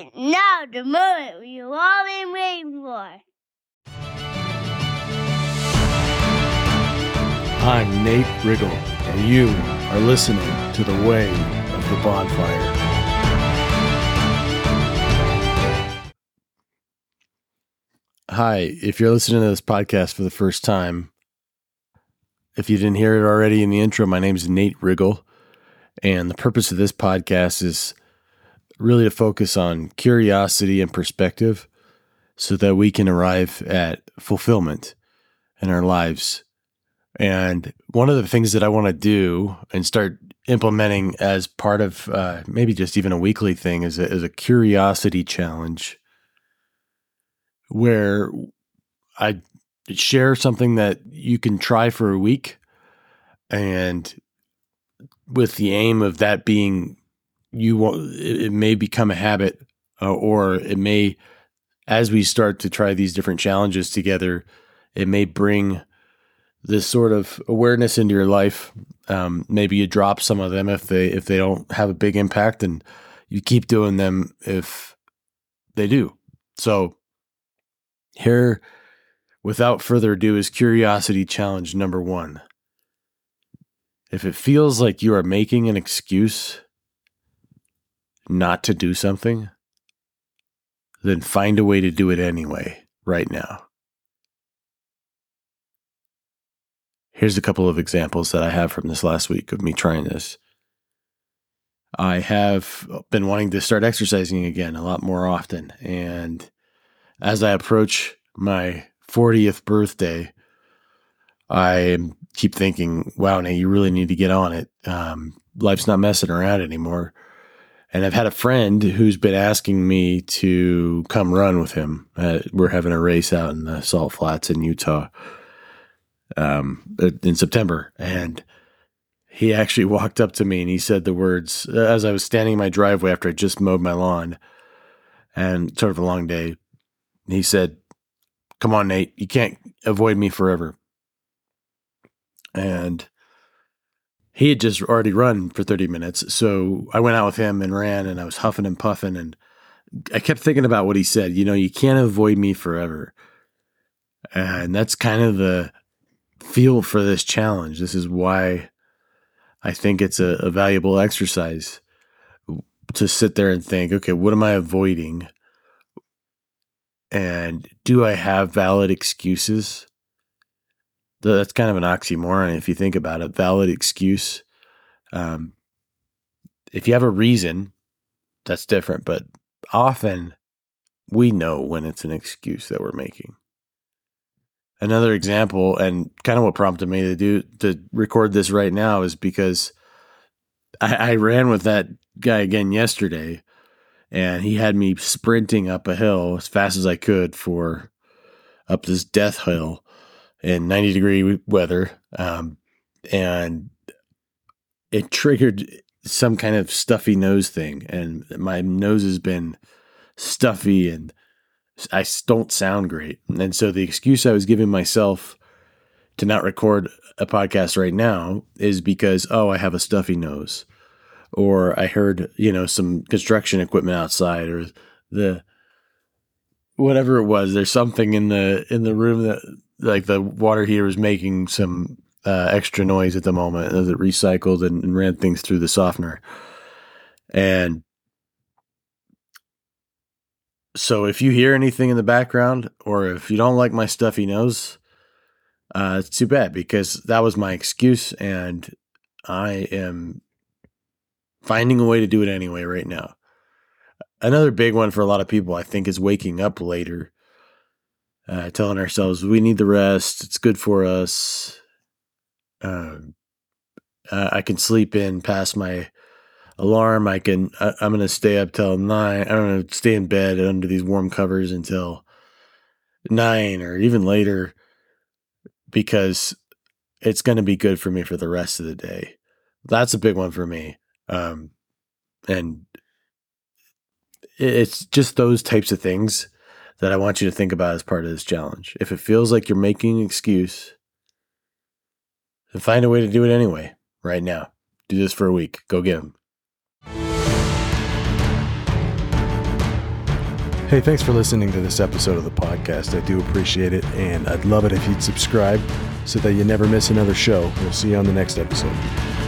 Now the moment we've all been waiting for. I'm Nate Riggle, and you are listening to The Way of the Bonfire. Hi, if you're listening to this podcast for the first time, if you didn't hear it already in the intro, my name is Nate Riggle, and the purpose of this podcast is really to focus on curiosity and perspective so that we can arrive at fulfillment in our lives. And one of the things that I want to do and start implementing as part of uh, maybe just even a weekly thing is a, is a curiosity challenge where I share something that you can try for a week and with the aim of that being you want it may become a habit uh, or it may as we start to try these different challenges together it may bring this sort of awareness into your life um, maybe you drop some of them if they if they don't have a big impact and you keep doing them if they do so here, without further ado, is curiosity challenge number one. If it feels like you are making an excuse not to do something, then find a way to do it anyway, right now. Here's a couple of examples that I have from this last week of me trying this. I have been wanting to start exercising again a lot more often. And as I approach my 40th birthday, I keep thinking, wow, Nate, you really need to get on it. Um, life's not messing around anymore. And I've had a friend who's been asking me to come run with him. Uh, we're having a race out in the Salt Flats in Utah um, in September. And he actually walked up to me and he said the words as I was standing in my driveway after I just mowed my lawn and sort of a long day. He said, Come on, Nate, you can't avoid me forever. And he had just already run for 30 minutes. So I went out with him and ran, and I was huffing and puffing. And I kept thinking about what he said. You know, you can't avoid me forever. And that's kind of the feel for this challenge. This is why I think it's a, a valuable exercise to sit there and think, okay, what am I avoiding? And do I have valid excuses? That's kind of an oxymoron if you think about it. Valid excuse. Um, if you have a reason, that's different. But often we know when it's an excuse that we're making. Another example, and kind of what prompted me to do to record this right now, is because I, I ran with that guy again yesterday, and he had me sprinting up a hill as fast as I could for up this death hill in 90 degree weather. Um, and it triggered some kind of stuffy nose thing. And my nose has been stuffy and I don't sound great. And so the excuse I was giving myself to not record a podcast right now is because, oh, I have a stuffy nose or I heard, you know, some construction equipment outside or the whatever it was. There's something in the in the room that like the water heater was making some uh, extra noise at the moment as it recycled and, and ran things through the softener. And so if you hear anything in the background or if you don't like my stuffy nose, uh, it's too bad because that was my excuse and I am finding a way to do it anyway right now. Another big one for a lot of people, I think, is waking up later, uh, telling ourselves we need the rest. It's good for us. Uh, I can sleep in past my alarm. I can. I, am going to stay up till nine. I'm going to stay in bed under these warm covers until nine or even later because it's going to be good for me for the rest of the day. That's a big one for me. Um, and it's just those types of things that I want you to think about as part of this challenge. If it feels like you're making an excuse, then find a way to do it anyway, right now. Do this for a week. Go get them. Hey, thanks for listening to this episode of the podcast. I do appreciate it, and I'd love it if you'd subscribe so that you never miss another show. We'll see you on the next episode.